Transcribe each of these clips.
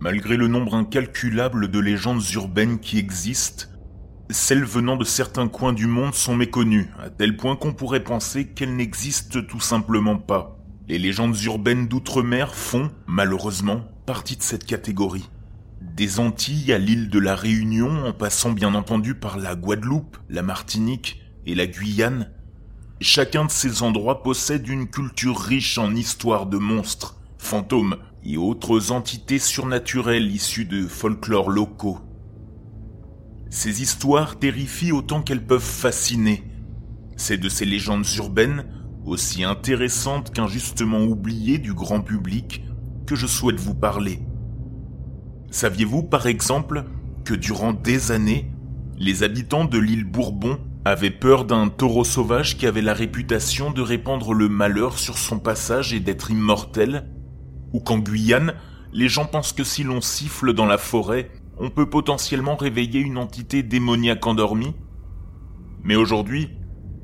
Malgré le nombre incalculable de légendes urbaines qui existent, celles venant de certains coins du monde sont méconnues, à tel point qu'on pourrait penser qu'elles n'existent tout simplement pas. Les légendes urbaines d'outre-mer font, malheureusement, partie de cette catégorie. Des Antilles à l'île de la Réunion, en passant bien entendu par la Guadeloupe, la Martinique et la Guyane, chacun de ces endroits possède une culture riche en histoires de monstres, fantômes et autres entités surnaturelles issues de folklores locaux. Ces histoires terrifient autant qu'elles peuvent fasciner. C'est de ces légendes urbaines, aussi intéressantes qu'injustement oubliées du grand public, que je souhaite vous parler. Saviez-vous par exemple que durant des années, les habitants de l'île Bourbon avaient peur d'un taureau sauvage qui avait la réputation de répandre le malheur sur son passage et d'être immortel Ou qu'en Guyane, les gens pensent que si l'on siffle dans la forêt, on peut potentiellement réveiller une entité démoniaque endormie Mais aujourd'hui,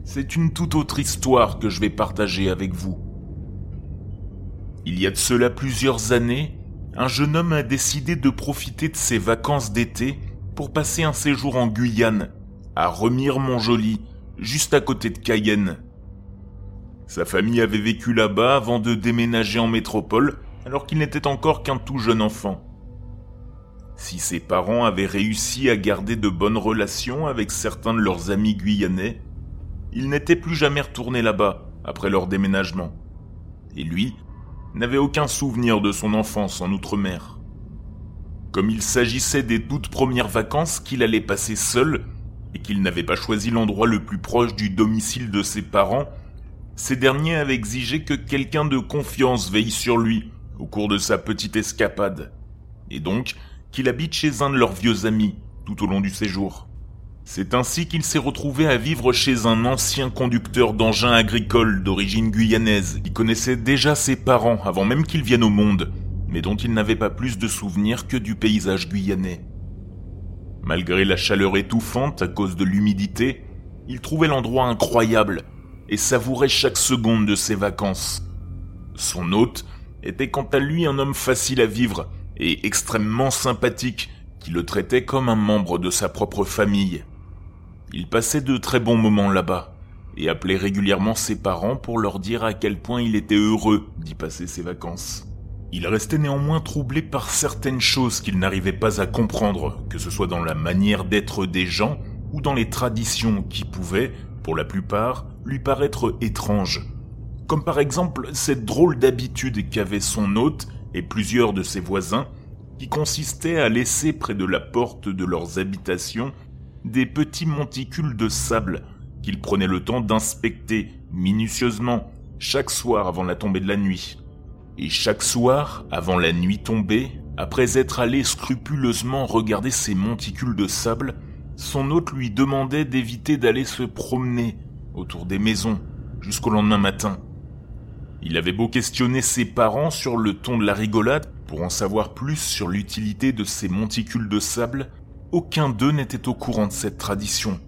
c'est une toute autre histoire que je vais partager avec vous. Il y a de cela plusieurs années, un jeune homme a décidé de profiter de ses vacances d'été pour passer un séjour en Guyane, à Remire-Montjoli, juste à côté de Cayenne. Sa famille avait vécu là-bas avant de déménager en métropole, alors qu'il n'était encore qu'un tout jeune enfant. Si ses parents avaient réussi à garder de bonnes relations avec certains de leurs amis guyanais, ils n'étaient plus jamais retournés là-bas après leur déménagement. Et lui n'avait aucun souvenir de son enfance en Outre-mer. Comme il s'agissait des toutes premières vacances qu'il allait passer seul, et qu'il n'avait pas choisi l'endroit le plus proche du domicile de ses parents, ces derniers avaient exigé que quelqu'un de confiance veille sur lui au cours de sa petite escapade. Et donc, qu'il habite chez un de leurs vieux amis tout au long du séjour. C'est ainsi qu'il s'est retrouvé à vivre chez un ancien conducteur d'engins agricoles d'origine guyanaise qui connaissait déjà ses parents avant même qu'ils viennent au monde, mais dont il n'avait pas plus de souvenirs que du paysage guyanais. Malgré la chaleur étouffante à cause de l'humidité, il trouvait l'endroit incroyable et savourait chaque seconde de ses vacances. Son hôte était quant à lui un homme facile à vivre et extrêmement sympathique qui le traitait comme un membre de sa propre famille. Il passait de très bons moments là-bas et appelait régulièrement ses parents pour leur dire à quel point il était heureux d'y passer ses vacances. Il restait néanmoins troublé par certaines choses qu'il n'arrivait pas à comprendre, que ce soit dans la manière d'être des gens ou dans les traditions qui pouvaient, pour la plupart, lui paraître étranges. Comme par exemple cette drôle d'habitude qu'avait son hôte et plusieurs de ses voisins, qui consistait à laisser près de la porte de leurs habitations des petits monticules de sable qu'ils prenaient le temps d'inspecter minutieusement chaque soir avant la tombée de la nuit. Et chaque soir, avant la nuit tombée, après être allé scrupuleusement regarder ces monticules de sable, son hôte lui demandait d'éviter d'aller se promener autour des maisons jusqu'au lendemain matin. Il avait beau questionner ses parents sur le ton de la rigolade pour en savoir plus sur l'utilité de ces monticules de sable, aucun d'eux n'était au courant de cette tradition.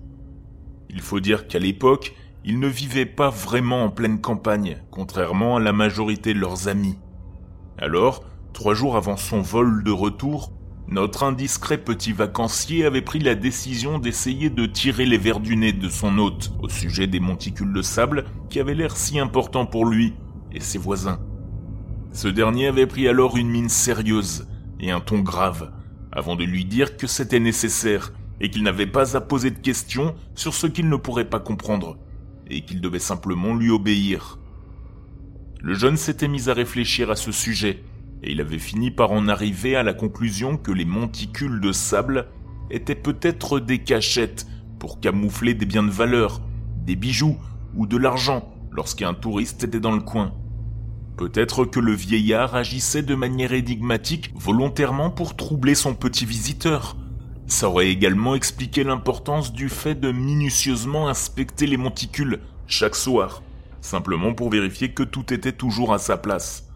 Il faut dire qu'à l'époque, ils ne vivaient pas vraiment en pleine campagne, contrairement à la majorité de leurs amis. Alors, trois jours avant son vol de retour, notre indiscret petit vacancier avait pris la décision d'essayer de tirer les vers du nez de son hôte au sujet des monticules de sable qui avaient l'air si importants pour lui ses voisins. Ce dernier avait pris alors une mine sérieuse et un ton grave, avant de lui dire que c'était nécessaire et qu'il n'avait pas à poser de questions sur ce qu'il ne pourrait pas comprendre, et qu'il devait simplement lui obéir. Le jeune s'était mis à réfléchir à ce sujet, et il avait fini par en arriver à la conclusion que les monticules de sable étaient peut-être des cachettes pour camoufler des biens de valeur, des bijoux ou de l'argent lorsqu'un touriste était dans le coin. Peut-être que le vieillard agissait de manière énigmatique volontairement pour troubler son petit visiteur. Ça aurait également expliqué l'importance du fait de minutieusement inspecter les monticules chaque soir, simplement pour vérifier que tout était toujours à sa place.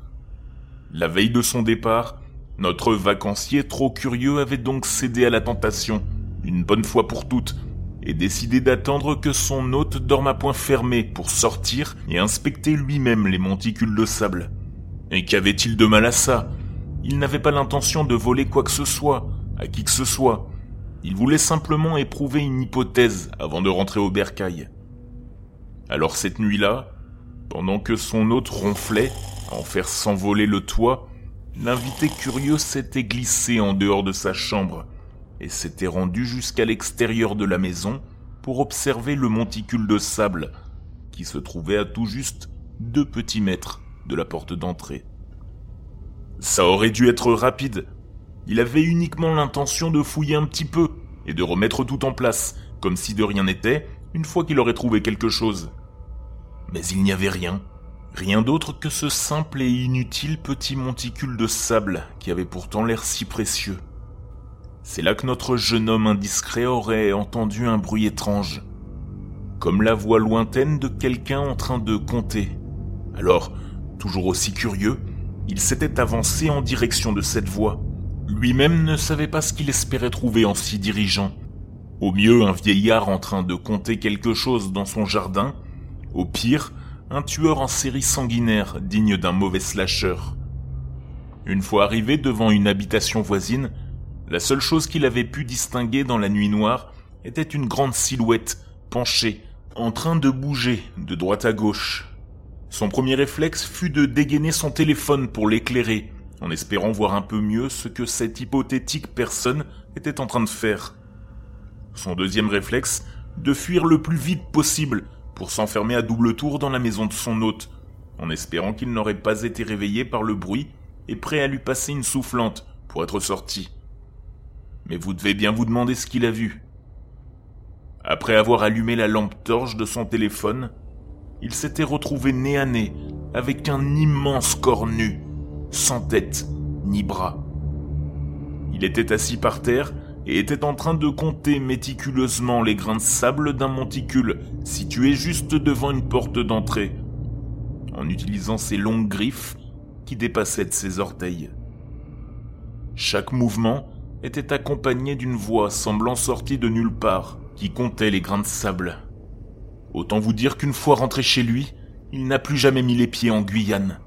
La veille de son départ, notre vacancier trop curieux avait donc cédé à la tentation, une bonne fois pour toutes, et décidé d'attendre que son hôte dorme à point fermé pour sortir et inspecter lui-même les monticules de sable. Et qu'avait-il de mal à ça? Il n'avait pas l'intention de voler quoi que ce soit, à qui que ce soit. Il voulait simplement éprouver une hypothèse avant de rentrer au bercail. Alors cette nuit-là, pendant que son hôte ronflait à en faire s'envoler le toit, l'invité curieux s'était glissé en dehors de sa chambre et s'était rendu jusqu'à l'extérieur de la maison pour observer le monticule de sable qui se trouvait à tout juste deux petits mètres de la porte d'entrée. Ça aurait dû être rapide. Il avait uniquement l'intention de fouiller un petit peu et de remettre tout en place, comme si de rien n'était, une fois qu'il aurait trouvé quelque chose. Mais il n'y avait rien. Rien d'autre que ce simple et inutile petit monticule de sable qui avait pourtant l'air si précieux. C'est là que notre jeune homme indiscret aurait entendu un bruit étrange, comme la voix lointaine de quelqu'un en train de compter. Alors, toujours aussi curieux, il s'était avancé en direction de cette voix. Lui-même ne savait pas ce qu'il espérait trouver en s'y dirigeant. Au mieux, un vieillard en train de compter quelque chose dans son jardin. Au pire, un tueur en série sanguinaire digne d'un mauvais slasher. Une fois arrivé devant une habitation voisine, la seule chose qu'il avait pu distinguer dans la nuit noire était une grande silhouette penchée, en train de bouger de droite à gauche. Son premier réflexe fut de dégainer son téléphone pour l'éclairer, en espérant voir un peu mieux ce que cette hypothétique personne était en train de faire. Son deuxième réflexe, de fuir le plus vite possible pour s'enfermer à double tour dans la maison de son hôte, en espérant qu'il n'aurait pas été réveillé par le bruit et prêt à lui passer une soufflante pour être sorti mais vous devez bien vous demander ce qu'il a vu. Après avoir allumé la lampe torche de son téléphone, il s'était retrouvé nez à nez avec un immense corps nu, sans tête ni bras. Il était assis par terre et était en train de compter méticuleusement les grains de sable d'un monticule situé juste devant une porte d'entrée, en utilisant ses longues griffes qui dépassaient ses orteils. Chaque mouvement était accompagné d'une voix semblant sortie de nulle part, qui comptait les grains de sable. Autant vous dire qu'une fois rentré chez lui, il n'a plus jamais mis les pieds en Guyane.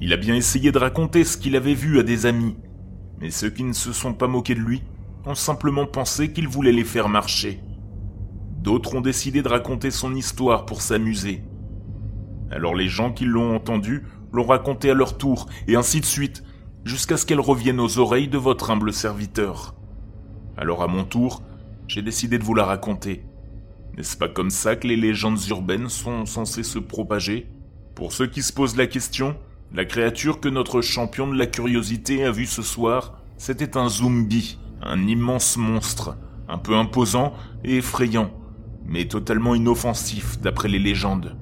Il a bien essayé de raconter ce qu'il avait vu à des amis, mais ceux qui ne se sont pas moqués de lui ont simplement pensé qu'il voulait les faire marcher. D'autres ont décidé de raconter son histoire pour s'amuser. Alors les gens qui l'ont entendu l'ont raconté à leur tour, et ainsi de suite, jusqu'à ce qu'elle revienne aux oreilles de votre humble serviteur. Alors à mon tour, j'ai décidé de vous la raconter. N'est-ce pas comme ça que les légendes urbaines sont censées se propager? Pour ceux qui se posent la question, la créature que notre champion de la curiosité a vue ce soir, c'était un zombie, un immense monstre, un peu imposant et effrayant, mais totalement inoffensif d'après les légendes.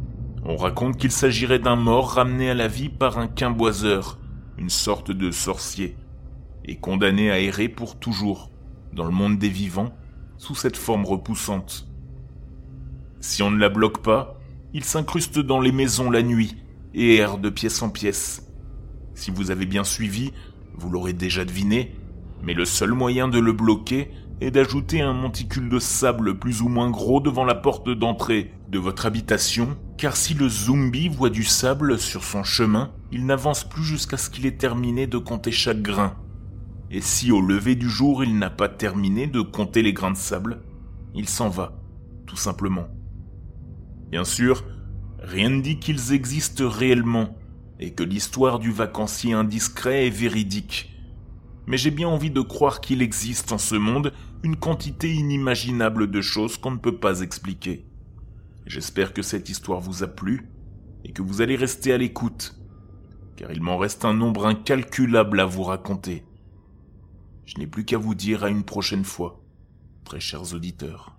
On raconte qu'il s'agirait d'un mort ramené à la vie par un quimboiseur, une sorte de sorcier, et condamné à errer pour toujours dans le monde des vivants sous cette forme repoussante. Si on ne la bloque pas, il s'incruste dans les maisons la nuit et erre de pièce en pièce. Si vous avez bien suivi, vous l'aurez déjà deviné, mais le seul moyen de le bloquer est d'ajouter un monticule de sable plus ou moins gros devant la porte d'entrée de votre habitation, car si le zombie voit du sable sur son chemin, il n'avance plus jusqu'à ce qu'il ait terminé de compter chaque grain. Et si au lever du jour il n'a pas terminé de compter les grains de sable, il s'en va, tout simplement. Bien sûr, rien ne dit qu'ils existent réellement, et que l'histoire du vacancier indiscret est véridique. Mais j'ai bien envie de croire qu'il existe en ce monde une quantité inimaginable de choses qu'on ne peut pas expliquer. J'espère que cette histoire vous a plu et que vous allez rester à l'écoute, car il m'en reste un nombre incalculable à vous raconter. Je n'ai plus qu'à vous dire à une prochaine fois, très chers auditeurs.